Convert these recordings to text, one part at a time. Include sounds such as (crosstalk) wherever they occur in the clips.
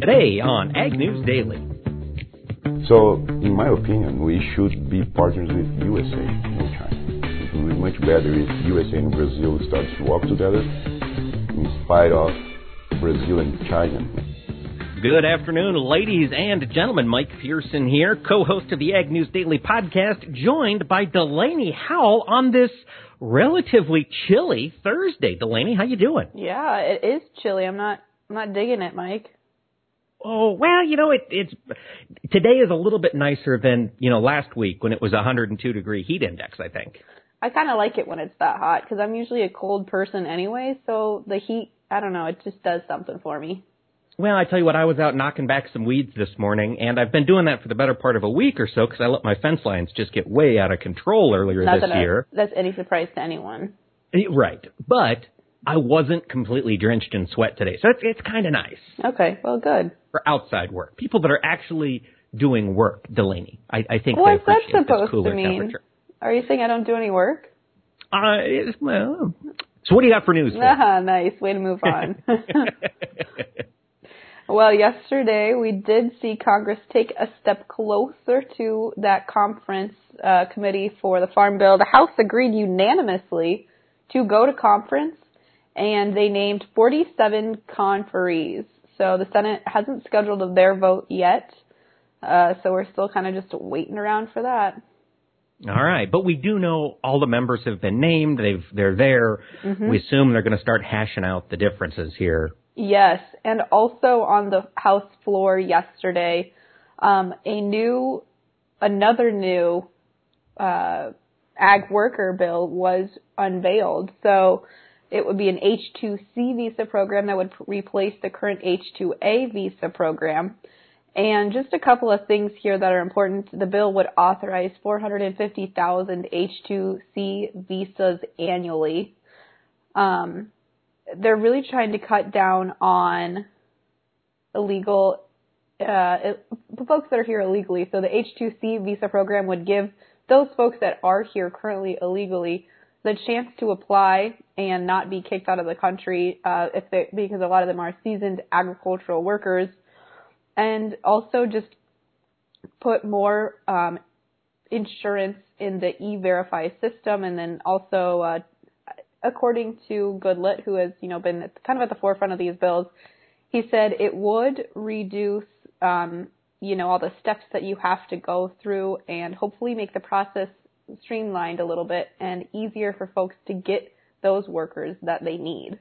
Today on Ag News Daily. So, in my opinion, we should be partners with USA, not China. It would be much better if USA and Brazil start to work together in spite of Brazil and China. Good afternoon, ladies and gentlemen. Mike Pearson here, co-host of the Ag News Daily podcast, joined by Delaney Howell on this relatively chilly Thursday. Delaney, how you doing? Yeah, it is chilly. I'm not I'm not digging it, Mike. Oh well, you know it, it's today is a little bit nicer than you know last week when it was a 102 degree heat index. I think. I kind of like it when it's that hot because I'm usually a cold person anyway. So the heat, I don't know, it just does something for me. Well, I tell you what, I was out knocking back some weeds this morning, and I've been doing that for the better part of a week or so because I let my fence lines just get way out of control earlier Not this that I- year. that's any surprise to anyone. Eh, Right, but I wasn't completely drenched in sweat today, so it's it's kind of nice Okay, well, good. for outside work. People that are actually doing work, Delaney, I, I think they What's that supposed this cooler to mean? temperature. Are you saying I don't do any work? Uh, it's- well, so what do you got for news? for? Ah, nice. Way to move on. (laughs) (laughs) well, yesterday we did see Congress take a step closer to that conference uh, committee for the Farm Bill. The House agreed unanimously to go to conference, and they named 47 conferees. So the Senate hasn't scheduled their vote yet, uh, so we're still kind of just waiting around for that. All right, but we do know all the members have been named. They've they're there. Mm-hmm. We assume they're going to start hashing out the differences here. Yes, and also on the House floor yesterday, um, a new, another new uh, ag worker bill was unveiled. So it would be an H-2C visa program that would replace the current H-2A visa program. And just a couple of things here that are important. The bill would authorize 450,000 H-2C visas annually. Um, they're really trying to cut down on illegal uh, folks that are here illegally. So the H-2C visa program would give those folks that are here currently illegally the chance to apply and not be kicked out of the country uh, if they because a lot of them are seasoned agricultural workers, and also just put more um, insurance in the e-verify system, and then also uh, according to Goodlatte, who has you know been kind of at the forefront of these bills, he said it would reduce um, you know all the steps that you have to go through, and hopefully make the process streamlined a little bit and easier for folks to get those workers that they need.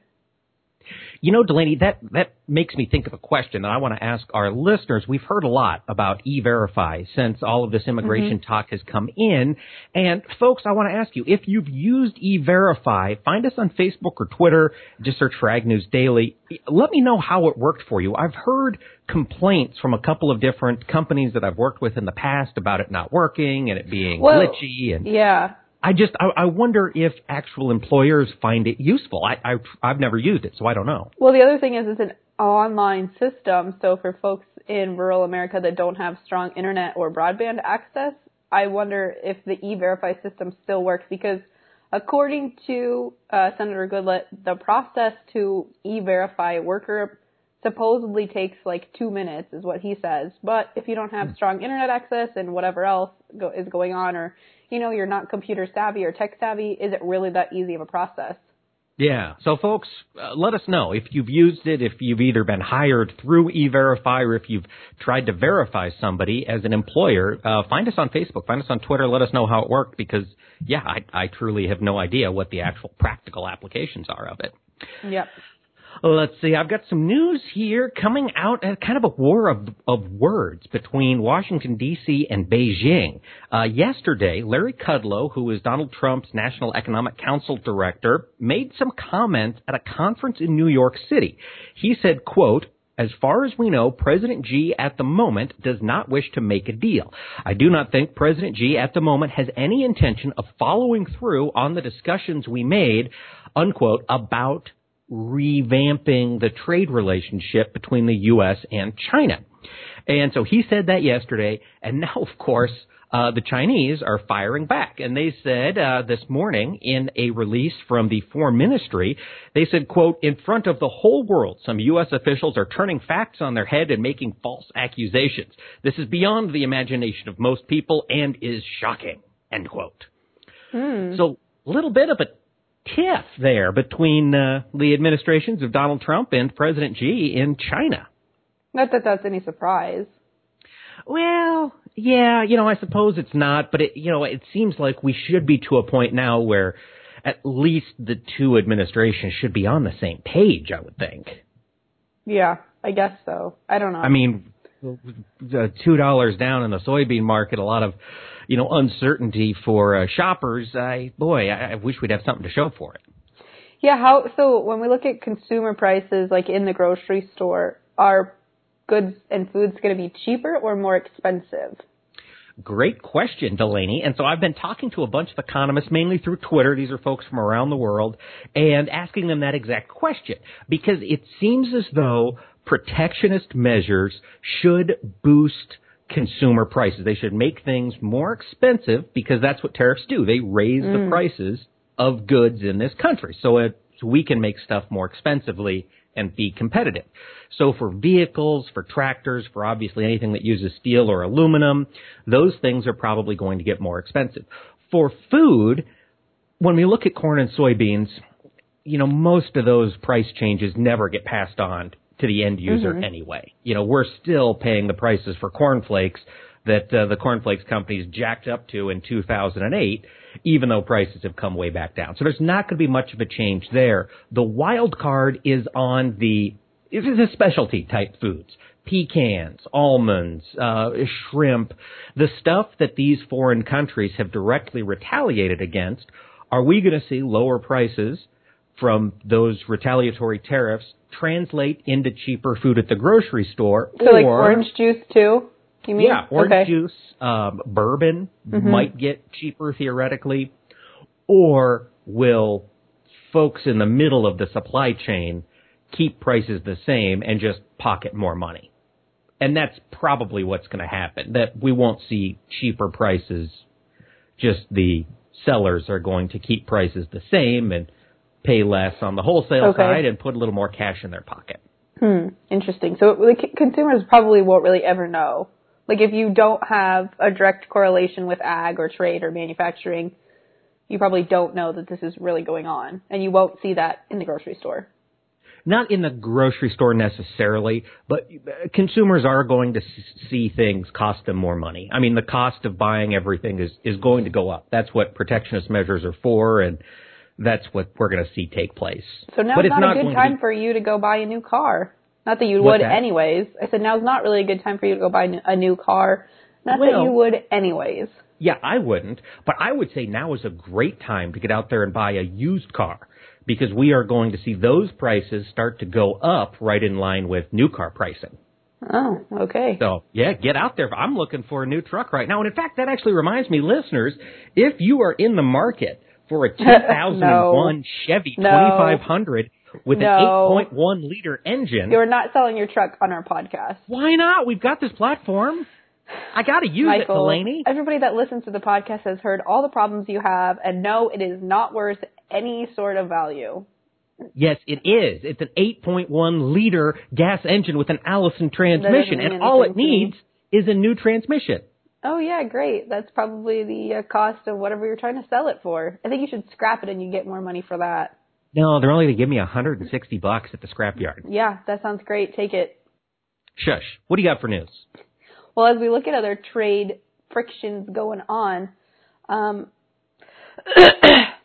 You know, Delaney, that that makes me think of a question that I want to ask our listeners. We've heard a lot about e-verify since all of this immigration mm-hmm. talk has come in, and folks, I want to ask you if you've used e-verify. Find us on Facebook or Twitter. Just search for Ag News Daily. Let me know how it worked for you. I've heard complaints from a couple of different companies that I've worked with in the past about it not working and it being Well, glitchy and Yeah. I just I, I wonder if actual employers find it useful. I, I I've never used it, so I don't know. Well, the other thing is it's an online system, so for folks in rural America that don't have strong internet or broadband access, I wonder if the e-verify system still works because according to uh, Senator Goodlatte, the process to e-verify worker supposedly takes like two minutes is what he says. But if you don't have strong internet access and whatever else go- is going on or, you know, you're not computer savvy or tech savvy, is it really that easy of a process? Yeah. So folks, uh, let us know if you've used it, if you've either been hired through E-Verify or if you've tried to verify somebody as an employer. Uh, find us on Facebook, find us on Twitter, let us know how it worked because yeah, I, I truly have no idea what the actual practical applications are of it. Yep. Let's see. I've got some news here coming out at kind of a war of, of words between Washington D.C. and Beijing. Uh, yesterday, Larry Kudlow, who is Donald Trump's National Economic Council director, made some comments at a conference in New York City. He said, quote, as far as we know, President Xi at the moment does not wish to make a deal. I do not think President Xi at the moment has any intention of following through on the discussions we made, unquote, about revamping the trade relationship between the U.S. and China. And so he said that yesterday, and now, of course, uh, the Chinese are firing back. And they said uh, this morning in a release from the Foreign Ministry, they said, quote, in front of the whole world, some U.S. officials are turning facts on their head and making false accusations. This is beyond the imagination of most people and is shocking, end quote. Hmm. So a little bit of a tiff there between uh, the administrations of Donald Trump and President Xi in China. Not that that's any surprise. Well, yeah, you know, I suppose it's not, but it, you know, it seems like we should be to a point now where at least the two administrations should be on the same page, I would think. Yeah, I guess so. I don't know. I mean, the two dollars down in the soybean market, a lot of, you know, uncertainty for uh, shoppers. I boy, I, I wish we'd have something to show for it. Yeah, how so when we look at consumer prices like in the grocery store, are goods and foods going to be cheaper or more expensive? Great question, Delaney. And so I've been talking to a bunch of economists, mainly through Twitter. These are folks from around the world, and asking them that exact question. Because it seems as though protectionist measures should boost consumer prices. They should make things more expensive because that's what tariffs do. They raise the mm. prices of goods in this country. So, it, so we can make stuff more expensively and be competitive. So for vehicles, for tractors, for obviously anything that uses steel or aluminum, those things are probably going to get more expensive. For food, when we look at corn and soybeans, you know, most of those price changes never get passed on to the end user anyway. You know, we're still paying the prices for cornflakes that uh, the cornflakes companies jacked up to in 2008, even though prices have come way back down. So there's not going to be much of a change there. The wild card is on the this is the specialty type foods. Pecans, almonds, uh, shrimp, the stuff that these foreign countries have directly retaliated against. Are we going to see lower prices from those retaliatory tariffs translate into cheaper food at the grocery store? So like orange juice too? You mean? Yeah, orange okay. juice, um, bourbon might get cheaper theoretically, or will folks in the middle of the supply chain keep prices the same and just pocket more money? And that's probably what's going to happen. That we won't see cheaper prices. Just the sellers are going to keep prices the same and pay less on the wholesale Okay. side and put a little more cash in their pocket. Hmm, interesting. So like, consumers probably won't really ever know. Like if you don't have a direct correlation with ag or trade or manufacturing, you probably don't know that this is really going on, and you won't see that in the grocery store. not in the grocery store necessarily, but uh, consumers are going to see things cost them more money. I mean, the cost of buying everything is is going to go up. That's what protectionist measures are for, and that's what we're going to see take place. So now's but it's not, not a good time be- for you to go buy a new car. Not that you What's would that? anyways. I said now's not really a good time for you to go buy a new car. Not that you would anyways. Yeah, I wouldn't, but I would say now is a great time to get out there and buy a used car because we are going to see those prices start to go up right in line with new car pricing. Oh, okay. So yeah, get out there. I'm looking for a new truck right now. And in fact, that actually reminds me, listeners, if you are in the market for a (laughs) 2001 Chevy No. 2500 with No. an 8.1 liter engine, You're not selling your truck on our podcast. why not? We've got this platform. I got to use it, Michael, Delaney. everybody that listens to the podcast has heard all the problems you have, and no, it is not worth any sort of value. Yes, it is. It's an 8.1 liter gas engine with an Allison transmission, and all it anything to me. needs is a new transmission. Oh yeah, great. That's probably the uh, cost of whatever you're trying to sell it for. I think you should scrap it and you get more money for that. No, they're only going to give me 160 bucks at the scrapyard. Yeah, that sounds great. Take it. Shush. What do you got for news? Well, as we look at other trade frictions going on, um, (coughs)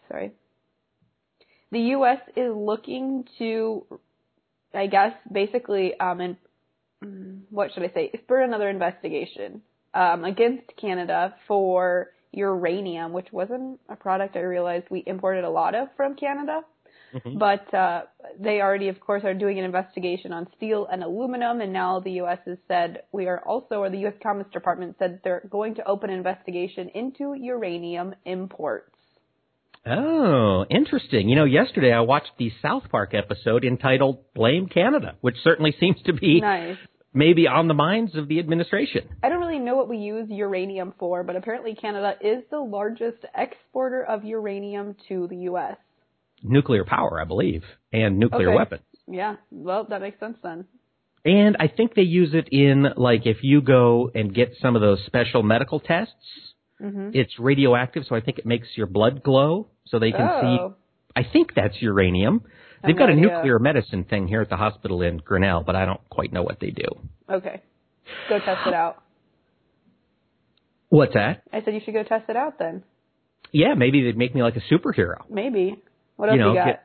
sorry, the U.S. is looking to, I guess, basically, um, and mm, what should I say, spur another investigation um, against Canada for uranium, which wasn't a product I realized we imported a lot of from Canada. But uh, they already, of course, are doing an investigation on steel and aluminum, and now the U.S. has said we are also, or the U.S. Commerce Department said they're going to open an investigation into uranium imports. Oh, interesting. You know, yesterday I watched the South Park episode entitled Blame Canada, which certainly seems to be Nice. Maybe on the minds of the administration. I don't really know what we use uranium for, but apparently Canada is the largest exporter of uranium to the U.S. Nuclear power, I believe, and nuclear Okay. weapons. Yeah, well, that makes sense then. And I think they use it in like if you go and get some of those special medical tests, hmm it's radioactive, so I think it makes your blood glow, so they can see. Oh, I think that's uranium. They've got a idea. Uh, nuclear medicine thing here at the hospital in Grinnell, but I don't quite know what they do. okay. Go test it out. What's that? I said you should go test it out then. Yeah, maybe they'd make me like a superhero. Maybe. What else you know, you got? get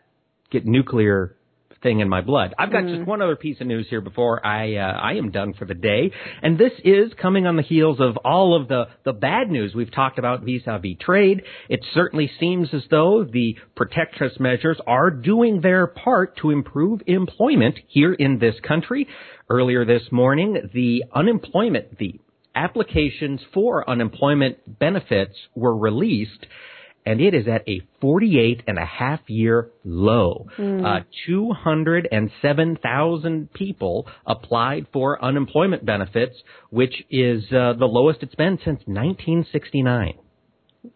get nuclear thing in my blood. I've got Mm. just one other piece of news here before I uh, I am done for the day, and this is coming on the heels of all of the the bad news we've talked about vis-a-vis trade. It certainly seems as though the protectionist measures are doing their part to improve employment here in this country. Earlier this morning, the unemployment the applications for unemployment benefits were released and it is at a 48 and a half year low. Uh, 207,000 people applied for unemployment benefits, which is uh, the lowest it's been since 1969.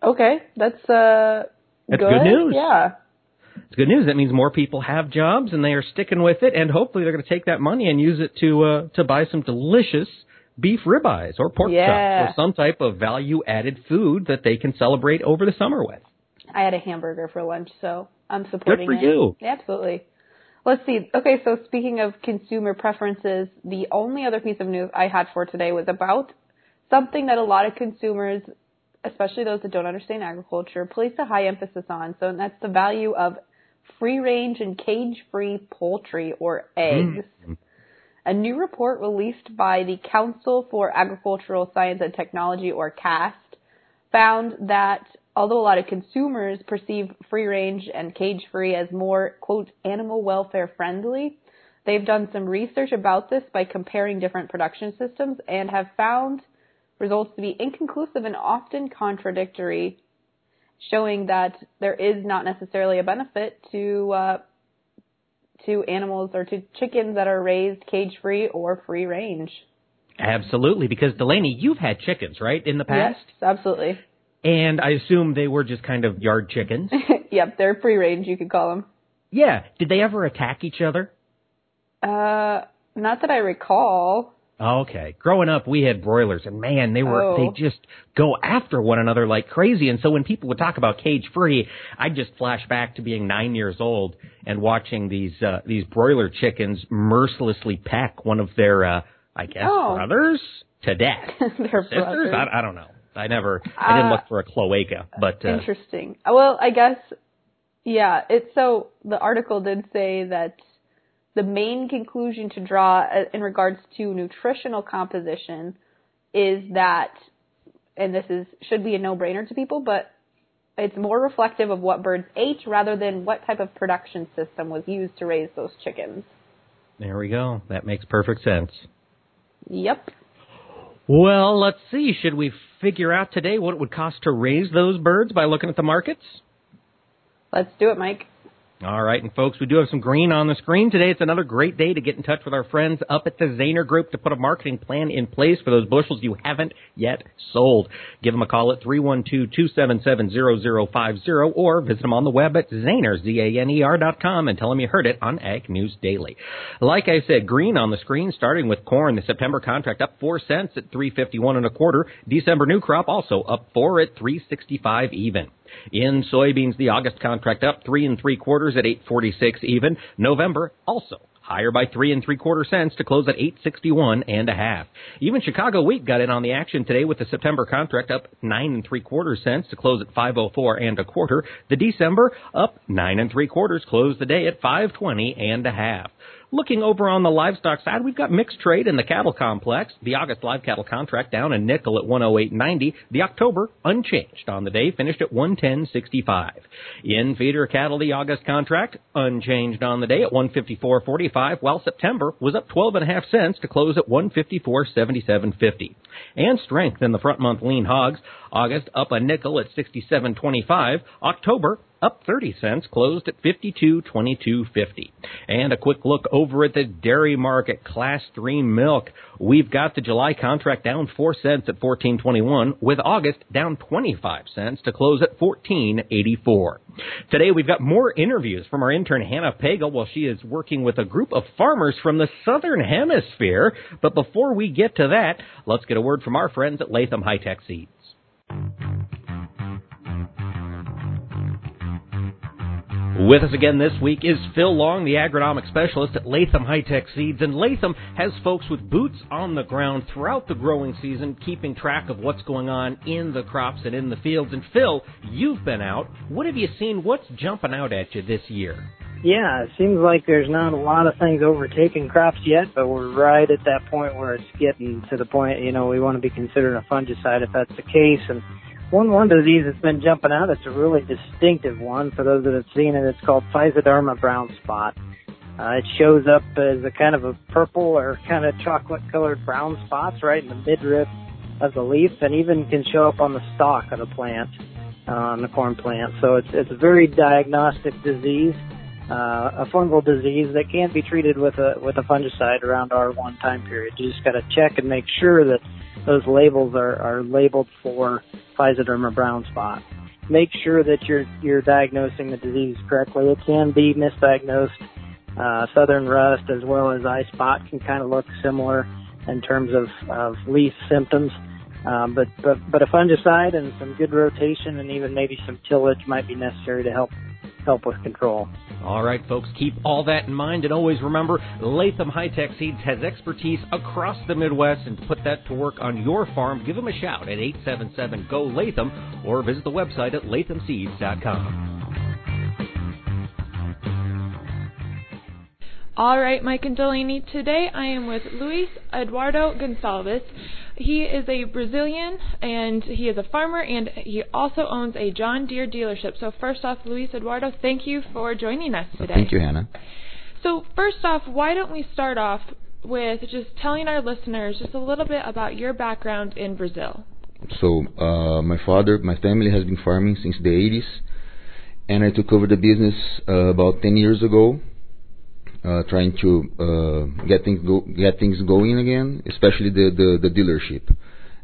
Okay, that's uh That's good news. Yeah. It's good news. That means more people have jobs and they are sticking with it, and hopefully they're going to take that money and use it to uh, to buy some delicious beef ribeyes or pork Yeah. chops or some type of value added food that they can celebrate over the summer with. I had a hamburger for lunch, so I'm supporting Good for it. you. Absolutely. Let's see. Okay, so speaking of consumer preferences, the only other piece of news I had for today was about something that a lot of consumers, especially those that don't understand agriculture, place a high emphasis on. So that's the value of free range and cage free poultry or eggs. Hmm. A new report released by the Council for Agricultural Science and Technology, or CAST, found that although a lot of consumers perceive free range and cage free as more, quote, animal welfare friendly, they've done some research about this by comparing different production systems and have found results to be inconclusive and often contradictory, showing that there is not necessarily a benefit to uh, to animals or to chickens that are raised cage free or free range. Absolutely, because Delaney, you've had chickens, right, in the past? Yes, absolutely. And I assume they were just kind of yard chickens. (laughs) yep, they're free range, you could call them. yeah. Did they ever attack each other? Uh, not that I recall. Okay. Growing up, we had broilers, and man, they were Oh. they just go after one another like crazy. And so when people would talk about cage free, I'd just flash back to being nine years old and watching these uh, these broiler chickens mercilessly peck one of their, uh, I guess, Oh. brothers to death. (laughs) They're Sisters? brothers. I, I don't know. I never. I didn't Uh, look for a cloaca, but uh, Interesting. Well, I guess, yeah, it's so, the article did say that the main conclusion to draw uh, in regards to nutritional composition is that, and this is, should be a no-brainer to people, but it's more reflective of what birds ate rather than what type of production system was used to raise those chickens. there we go. That makes perfect sense. Yep. Well, let's see. Should we figure out today what it would cost to raise those birds by looking at the markets? Let's do it, Mike. All right, and folks, we do have some green on the screen today. It's another great day to get in touch with our friends up at the Zaner Group to put a marketing plan in place for those bushels you haven't yet sold. Give them a call at 312-277-0050 or visit them on the web at Zaner, Z-A-N-E-R dot com and tell them you heard it on Ag News Daily. Like I said, green on the screen, starting with corn. The September contract up four cents at 351 and a quarter. December new crop also up four at 365 even. In soybeans, the August contract up three and three quarters at 846 even. November also higher by three and three quarter cents to close at 861 and a half. Even Chicago wheat got in on the action today with the September contract up nine and three quarter cents to close at 504 and a quarter. The December up nine and three quarters closed the day at 520 and a half. Looking over on the livestock side, we've got mixed trade in the cattle complex. The August live cattle contract down a nickel at 108.90. The October unchanged on the day, finished at 110.65. In feeder cattle, the August contract unchanged on the day at 154.45, while September was up 12 and a half cents to close at 154.77.50. And strength in the front month lean hogs. August up a nickel at 67.25. October up 30 cents, closed at 52.22.50. And a quick look over at the dairy market, Class 3 milk. We've got the July contract down 4 cents at 14.21, with August down 25 cents to close at 14.84. Today we've got more interviews from our intern Hannah Pagel while she is working with a group of farmers from the southern hemisphere. But before we get to that, let's get a word from our friends at Latham High Tech Seeds. With us again this week is Phil Long, the agronomic specialist at Latham High Tech Seeds. And Latham has folks with boots on the ground throughout the growing season, keeping track of what's going on in the crops and in the fields. And Phil, you've been out. What have you seen? What's jumping out at you this year? Yeah, it seems like there's not a lot of things overtaking crops yet, but we're right at that point where it's getting to the point, you know, we want to be considered a fungicide if that's the case. And one one disease that's been jumping out. It's a really distinctive one for those that have seen it. It's called Physoderma brown spot. Uh, it shows up as a kind of a purple or kind of chocolate colored brown spots right in the midrib of the leaf, and even can show up on the stalk of the plant, uh, on the corn plant. So it's it's a very diagnostic disease, uh, a fungal disease that can't be treated with a with a fungicide around our one time period. You just got to check and make sure that those labels are, are labeled for Physoderma brown spot. Make sure that you're you're diagnosing the disease correctly. It can be misdiagnosed. Uh, southern rust as well as eye spot can kind of look similar in terms of, of leaf symptoms. Um, but, but but a fungicide and some good rotation and even maybe some tillage might be necessary to help help with control. All right, folks, keep all that in mind and always remember Latham High Tech Seeds has expertise across the Midwest and to put that to work on your farm, give them a shout at 877 GO Latham or visit the website at lathamseeds.com. All right, Mike and Delaney. Today I am with Luis Eduardo Gonçalves. He is a Brazilian and he is a farmer and he also owns a John Deere dealership. So first off, Luis Eduardo, thank you for joining us today. Thank you, Hannah. So first off, why don't we start off with just telling our listeners just a little bit about your background in Brazil? So uh, my father, my family has been farming since the 80s, and I took over the business uh, about 10 years ago uh, trying to uh, get things go, get things going again, especially the, the, the dealership.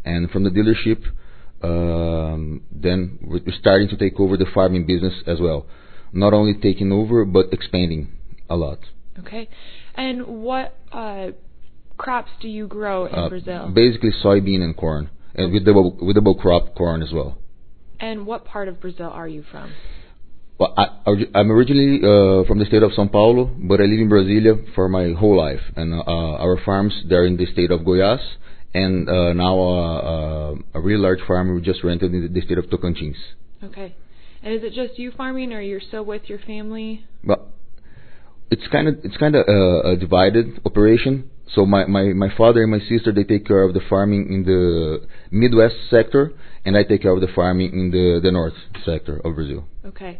And from the dealership, um, then we're starting to take over the farming business as well. Not only taking over, but expanding a lot. Okay. And what uh, crops do you grow in Uh, Brazil? Basically, soybean and corn, and with double with double crop corn as well. And what part of Brazil are you from? Well, I, I'm originally uh, from the state of São Paulo, but I live in Brasilia for my whole life. And uh, our farms, they're in the state of Goiás, and uh, now uh, uh, a really large farm we just rented in the state of Tocantins. Okay. And is it just you farming, or you're still with your family? Well, it's kind of it's kind of a, a divided operation. So my, my, my father and my sister they take care of the farming in the Midwest sector, and I take care of the farming in the the North sector of Brazil. Okay.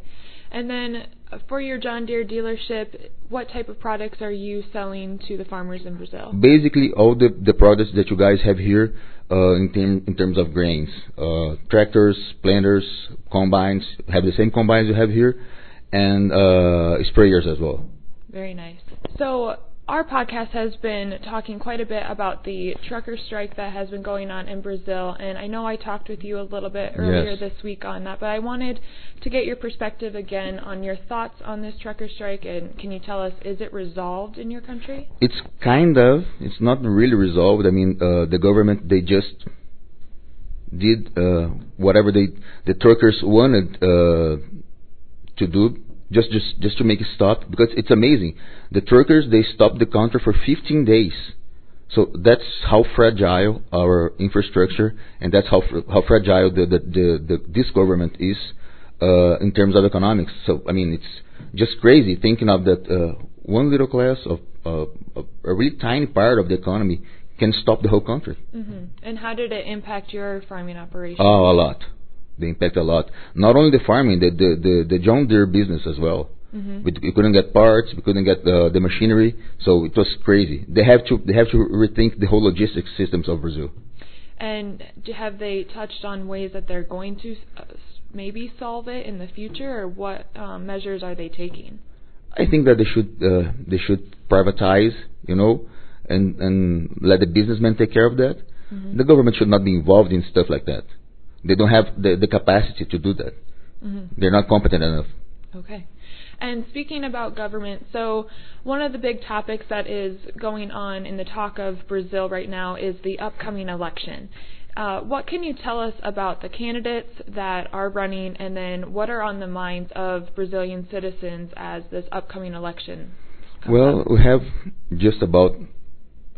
And then uh, for your John Deere dealership, what type of products are you selling to the farmers in Brazil? Basically, all the, the products that you guys have here uh, in, term, in terms of grains, uh, tractors, planters, combines, have the same combines you have here, and uh, sprayers as well. Very nice. So our podcast has been talking quite a bit about the trucker strike that has been going on in Brazil, and I know I talked with you a little bit earlier Yes. this week on that, but I wanted to get your perspective again on your thoughts on this trucker strike, and can you tell us, is it resolved in your country? It's kind of, it's not really resolved. I mean, uh, the government, they just did uh, whatever they, the truckers wanted uh, to do just just just to make it stop because it's amazing. The truckers they stopped the country for 15 days. So that's how fragile our infrastructure and that's how fr- how fragile the, the, the, the this government is uh, in terms of economics. So I mean it's just crazy thinking of that uh, one little class of uh, a really tiny part of the economy can stop the whole country. hmm And how did it impact your farming operation? Oh, a lot. They impact a lot. Not only the farming, the the the, the John Deere business as well. Mhm. We, we couldn't get parts, we couldn't get the the machinery, so it was crazy. They have to they have to rethink the whole logistics systems of Brazil. And have they touched on ways that they're going to uh, maybe solve it in the future, or what um, measures are they taking? I think that they should uh, they should privatize, you know, and and let the businessmen take care of that. Mm-hmm. The government should not be involved in stuff like that. They don't have the, the capacity to do that. Mm-hmm. They're not competent enough. Okay. And speaking about government, so one of the big topics that is going on in the talk of Brazil right now is the upcoming election. Uh, what can you tell us about the candidates that are running, and then what are on the minds of Brazilian citizens as this upcoming election? Well, up? we have just about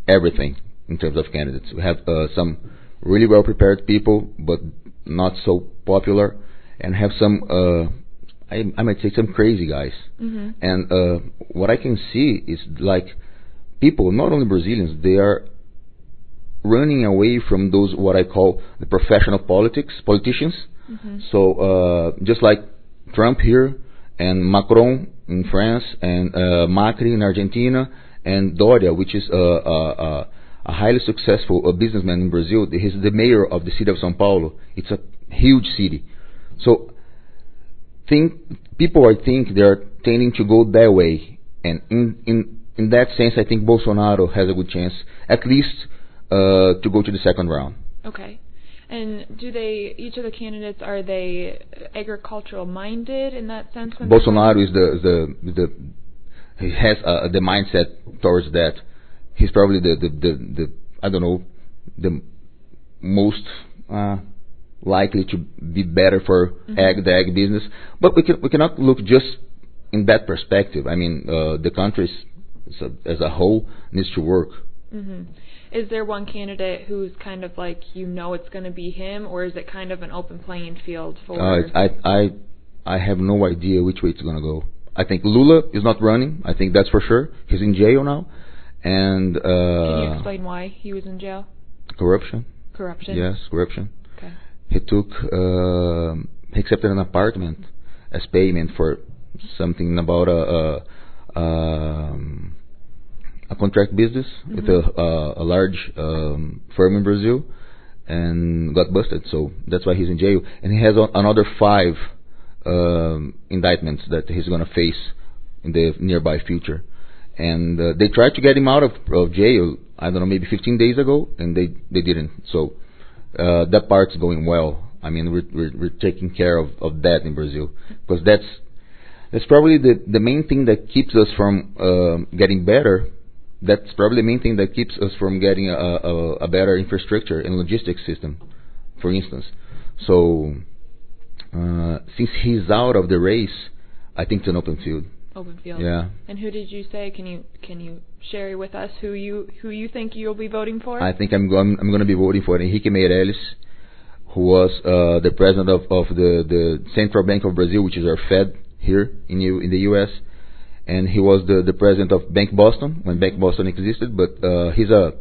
everything in terms of candidates. We have uh, some really well prepared people, but not so popular, and have some, uh, I, I, might say, some crazy guys. Mm-hmm. And uh, what I can see is like people, not only Brazilians, they are running away from those what I call the professional politics politicians. Mm-hmm. So uh, just like Trump here and Macron in France and uh, Macri in Argentina and Doria, which is a, a, a highly successful businessman in Brazil. He's the mayor of the city of São Paulo. It's a huge city. So think people I think they're tending to go that way, and in in in that sense, I think Bolsonaro has a good chance, at least uh, to go to the second round. Okay. And do they each of the candidates are they agricultural minded in that sense? Bolsonaro is the the the he has uh, the mindset towards that. He's probably the the the, the I don't know the most uh, likely to be better for mm-hmm. ag the ag business. But we can we cannot look just in that perspective. I mean, uh, the country as a whole needs to work. Mm-hmm is there one candidate who's kind of like you know it's going to be him, or is it kind of an open playing field for? Uh, I I I have no idea which way it's going to go. I think Lula is not running. I think that's for sure. He's in jail now, and uh, can you explain why he was in jail? Corruption. Corruption. Yes, corruption. Okay. He took uh, he accepted an apartment as payment for something about a. a um, a contract business mm-hmm. with a, uh, a large um, firm in Brazil and got busted. So that's why he's in jail. And he has a, another five um, indictments that he's going to face in the nearby future. And uh, they tried to get him out of, of jail. I don't know, maybe 15 days ago, and they they didn't. So uh, that part's going well. I mean, we're, we're, we're taking care of, of that in Brazil because that's that's probably the the main thing that keeps us from uh, getting better that's probably the main thing that keeps us from getting a, a, a better infrastructure and logistics system, for instance. So uh, since he's out of the race, I think it's an open field. Open field. Yeah. And who did you say? Can you can you share with us who you who you think you'll be voting for? I think I'm going I'm going to be voting for Henrique Meirelles, who was uh, the president of, of the the Central Bank of Brazil, which is our Fed here in U, in the U.S and he was the, the president of Bank Boston when Bank Boston existed. But uh, he's a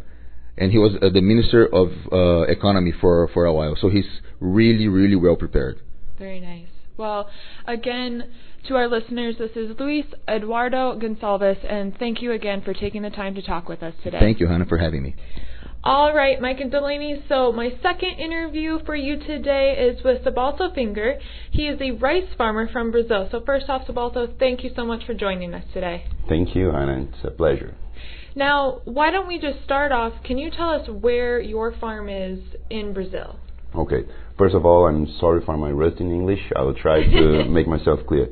and he was uh, the minister of uh, economy for for a while. So he's really really well prepared. Very nice. Well, again, to our listeners, this is Luis Eduardo Gonçalves, and thank you again for taking the time to talk with us today. Thank you, Hannah, for having me. All right, Mike and Delaney. So my second interview for you today is with Sabalto Finger. He is a rice farmer from Brazil. So first off, Sabalto, thank you so much for joining us today. Thank you, Hannah. It's a pleasure. Now, why don't we just start off? Can you tell us where your farm is in Brazil? Okay. First of all, I'm sorry for my rusty English. I will try to (laughs) make myself clear.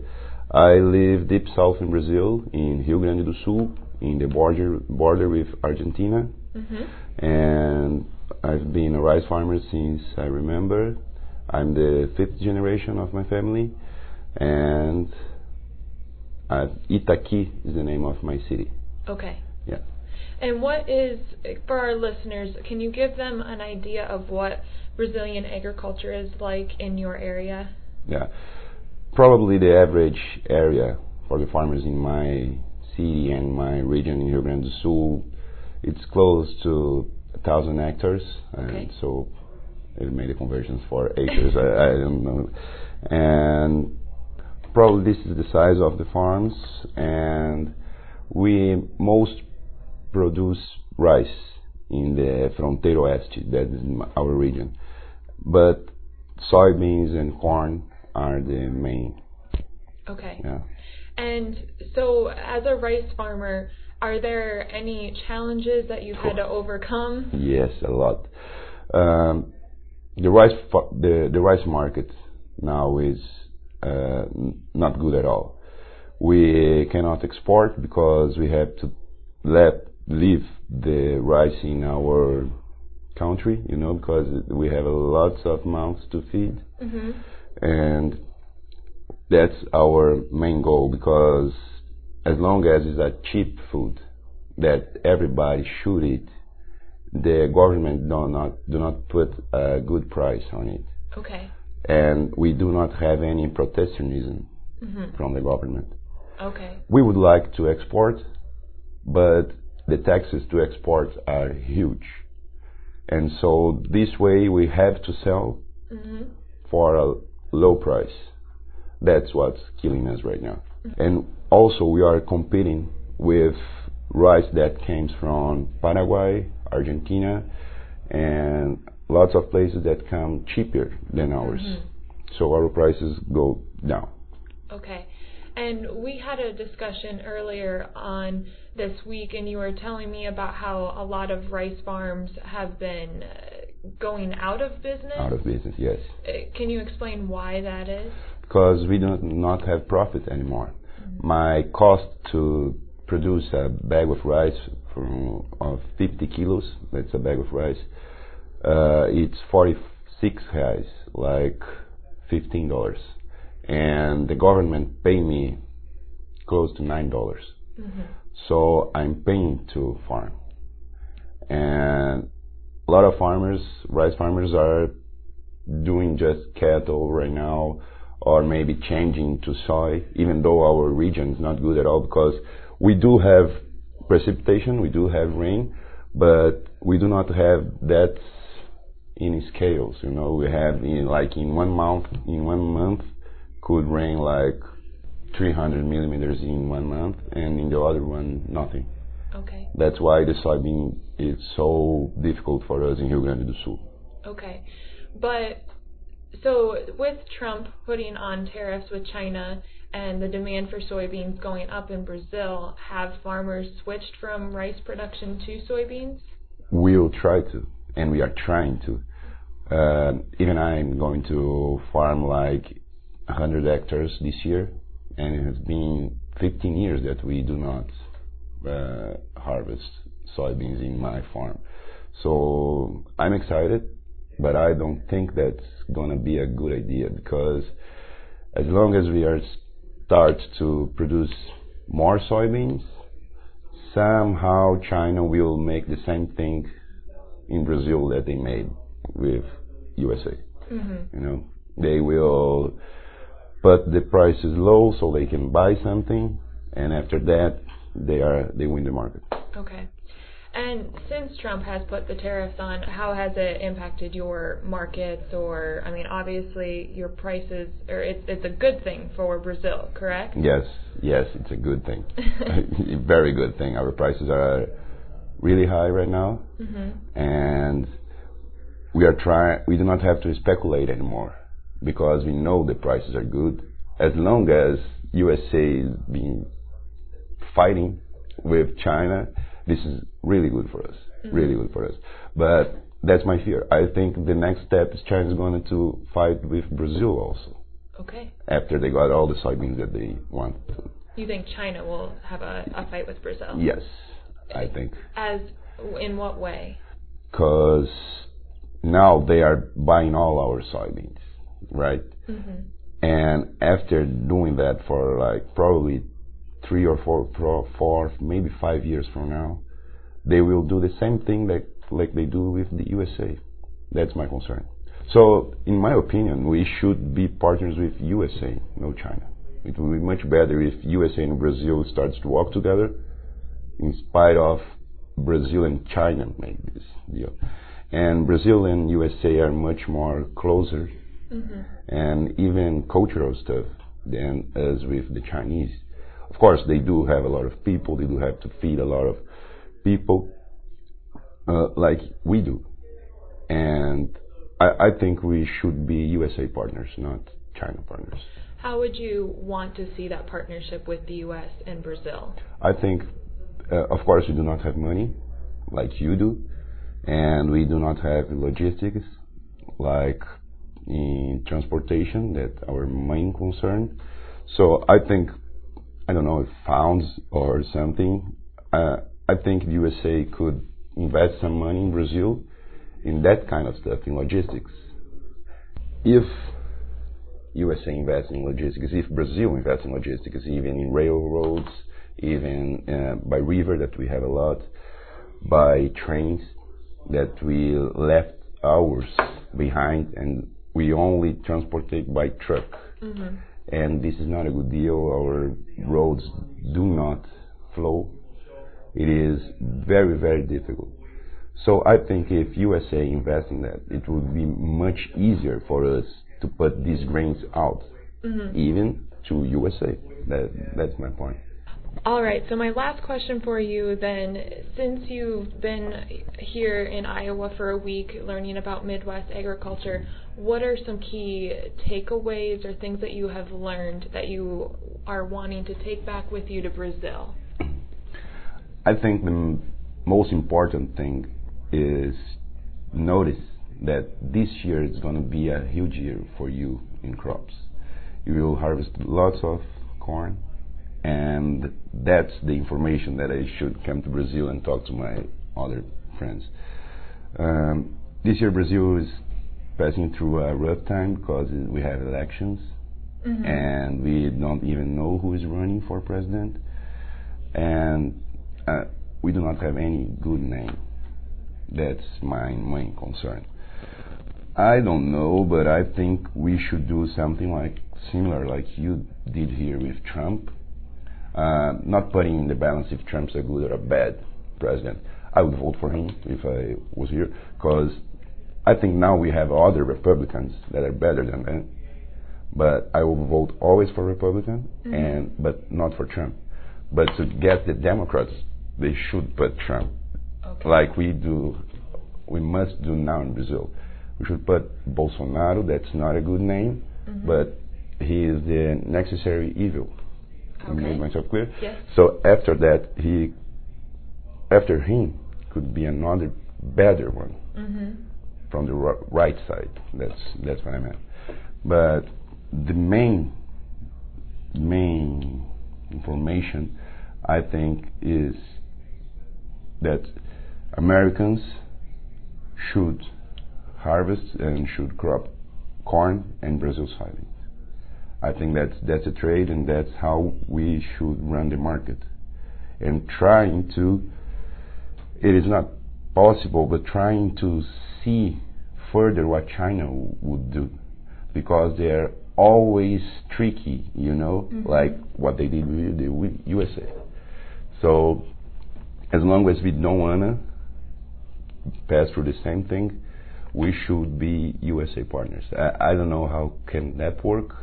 I live deep south in Brazil, in Rio Grande do Sul, in the border border with Argentina. Mm-hmm and I've been a rice farmer since I remember. I'm the fifth generation of my family, and uh, Itaqui is the name of my city. Okay. Yeah. And what is, for our listeners, can you give them an idea of what Brazilian agriculture is like in your area? Yeah. Probably the average area for the farmers in my city and my region in Rio Grande do Sul it's close to a thousand hectares, okay. and so it made the conversions for acres. I, I don't know, and probably this is the size of the farms, and we most produce rice in the Fronteira Oeste, that is our region. But soybeans and corn are the main. Okay. Yeah. And so, as a rice farmer, are there any challenges that you've had to overcome? Yes, a lot. Um, the rice fa- the the rice market now is uh, not good at all. We cannot export because we have to let leave the rice in our country, you know, because we have lots of mouths to feed, hmm and that's our main goal. Because as long as it's a cheap food that everybody should eat, the government do not do not put a good price on it, Okay. and we do not have any protectionism hmm from the government. Okay. We would like to export, but the taxes to export are huge. And so this way we have to sell hmm for a low price. That's what's killing us right now. And also we are competing with rice that comes from Paraguay, Argentina, and lots of places that come cheaper than ours. So our prices go down. Okay. And we had a discussion earlier on this week, and you were telling me about how a lot of rice farms have been uh, going out of business. Out of business, yes. Uh, Can you explain why that is? because we do not have profit anymore. My cost to produce a bag of rice from of 50 kilos, that's a bag of rice, uh, it's 46 reais, like $15. And the government pay me close to $9. Mm-hmm. So I'm paying to farm. And a lot of farmers, rice farmers are doing just cattle right now or maybe changing to soy, even though our region is not good at all because we do have precipitation, we do have rain, but we do not have that in scales. You know, we have in like in one month, in one month, could rain like 300 millimeters in one month, and in the other one nothing. Okay. That's why the soybean is so difficult for us in Rio Grande do Sul. Okay. But so with Trump putting on tariffs with China and the demand for soybeans going up in Brazil, have farmers switched from rice production to soybeans? We'll try to, and we are trying to. Uh, even I'm going to farm like 100 hectares this year, and it has been 15 years that we do not uh, harvest soybeans in my farm. So I'm excited, but I don't think that's going to be a good idea because as long as we are start to produce more soybeans, somehow China will make the same thing in Brazil that they made with USA. Mm-hmm. You know, they will put the prices low so they can buy something, and after that, they are they win the market. Okay. And since Trump has put the tariffs on, how has it impacted your markets? Or, I mean, obviously your prices, or it's it's a good thing for Brazil, correct? Yes, yes, it's a good thing, (laughs) very good thing. Our prices are really high right now, Mm-hmm. and we are trying. We do not have to speculate anymore because we know the prices are good. As long as USA is being fighting with China, this is really good for us. Mm-hmm. Really good for us. But that's my fear. I think the next step is China is going to fight with Brazil also Okay. after they got all the soybeans that they want. To. You think China will have a, a fight with Brazil? Yes, I think As in what way? because now they are buying all our soybeans, right? Mm-hmm. And after doing that for like probably three or four, four, four, maybe five years from now, they will do the same thing like like they do with the USA. That's my concern. So, in my opinion, we should be partners with USA, no China. It will be much better if USA and Brazil starts to work together, in spite of Brazil and China make this deal. And Brazil and USA are much more closer Mm-hmm. and even cultural stuff than as with the Chinese. Of course, they do have a lot of people. They do have to feed a lot of people, uh, like we do. And I, I think we should be USA partners, not China partners. How would you want to see that partnership with the U.S. and Brazil? I think, uh, of course, we do not have money like you do, and we do not have logistics like in transportation that our main concern. So I think I don't know if funds or something. Uh, I think the USA could invest some money in Brazil in that kind of stuff in logistics. If USA invests in logistics, if Brazil invests in logistics, even in railroads, even uh, by river that we have a lot, by trains that we left hours behind and we only transport it by truck. Mm-hmm. And this is not a good deal. Our roads do not flow. It is very, very difficult. So I think if USA invests in that, it would be much easier for us to put these grains out, mm-hmm. even to USA. That, that's my point. All right, so my last question for you then, since you've been here in Iowa for a week learning about Midwest agriculture, what are some key takeaways or things that you have learned that you are wanting to take back with you to Brazil? I think the most important thing is notice that this year is going to be a huge year for you in crops. You will harvest lots of corn, and that's the information that I should come to Brazil and talk to my other friends. Um, this year, Brazil is passing through a rough time because we have elections, mm-hmm. and we don't even know who is running for president, and uh, we do not have any good name. That's my main concern. I don't know, but I think we should do something like similar, like you did here with Trump. Uh, not putting in the balance if Trump's a good or a bad president. I would vote for him if I was here, because I think now we have other Republicans that are better than that. But I will vote always for Republican, mm-hmm. and but not for Trump. But to get the Democrats, they should put Trump, okay. like we do, we must do now in Brazil we should put Bolsonaro. That's not a good name, mm-hmm. but he is the necessary evil. Okay. I made myself clear. Yes. So after that, he, after him, could be another better one mm-hmm. from the right side. That's that's what I meant. But the main main information, I think, is that Americans should harvest and should crop corn and Brazil soybeans. I think that's that's a trade and that's how we should run the market. And trying to it is not possible but trying to see further what China would do because they're always tricky, you know, mm-hmm. like what they did with the USA. So as long as we don't wanna pass through the same thing, we should be USA partners. I, I don't know how can that work,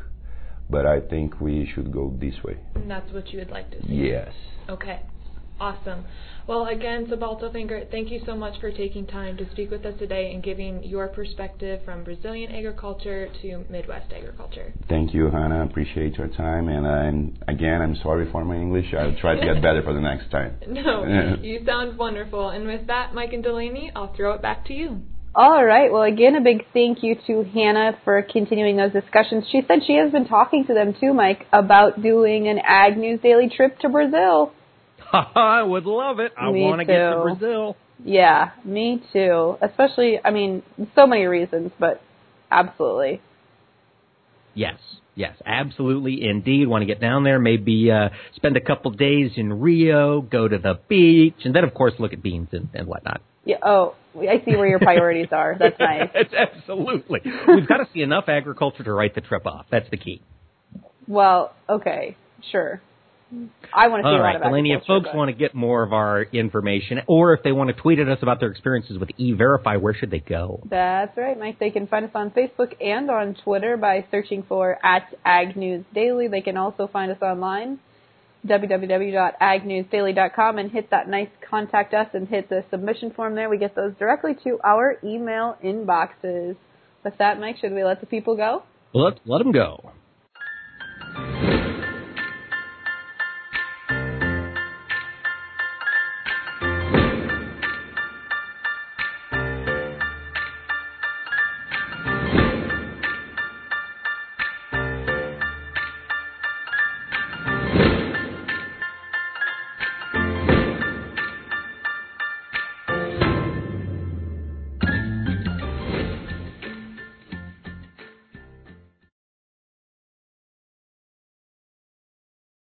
but I think we should go this way. And that's what you would like to see. Yes. Okay. Awesome. Well, again, Sebalto Finger, thank you so much for taking time to speak with us today and giving your perspective from Brazilian agriculture to Midwest agriculture. Thank you, Hannah. Appreciate your time. And I'm, again, I'm sorry for my English. I'll try to get better for the next time. (laughs) No, (laughs) you sound wonderful. And with that, Mike and Delaney, I'll throw it back to you. All right. Well, again, a big thank you to Hannah for continuing those discussions. She said she has been talking to them too, Mike, about doing an Ag News Daily trip to Brazil. (laughs) I would love it. I want to get to Brazil. Yeah, me too. Especially, I mean, so many reasons, but absolutely. Yes, yes, absolutely, indeed. Want to get down there? Maybe uh, spend a couple days in Rio, go to the beach, and then, of course, look at beans and, and whatnot. Yeah. Oh, I see where your priorities are. (laughs) That's nice. It's absolutely. We've got to see enough agriculture to write the trip off. That's the key. Well, okay, sure. I want to see All right, Delaney, if folks but... want to get more of our information, or if they want to tweet at us about their experiences with E-Verify, where should they go? That's right, Mike. They can find us on Facebook and on Twitter by searching for at Ag News Daily. They can also find us online www.agnewsdaily.com and hit that nice contact us and hit the submission form there. We get those directly to our email inboxes. With that, Mike, should we let the people go? Let let them go.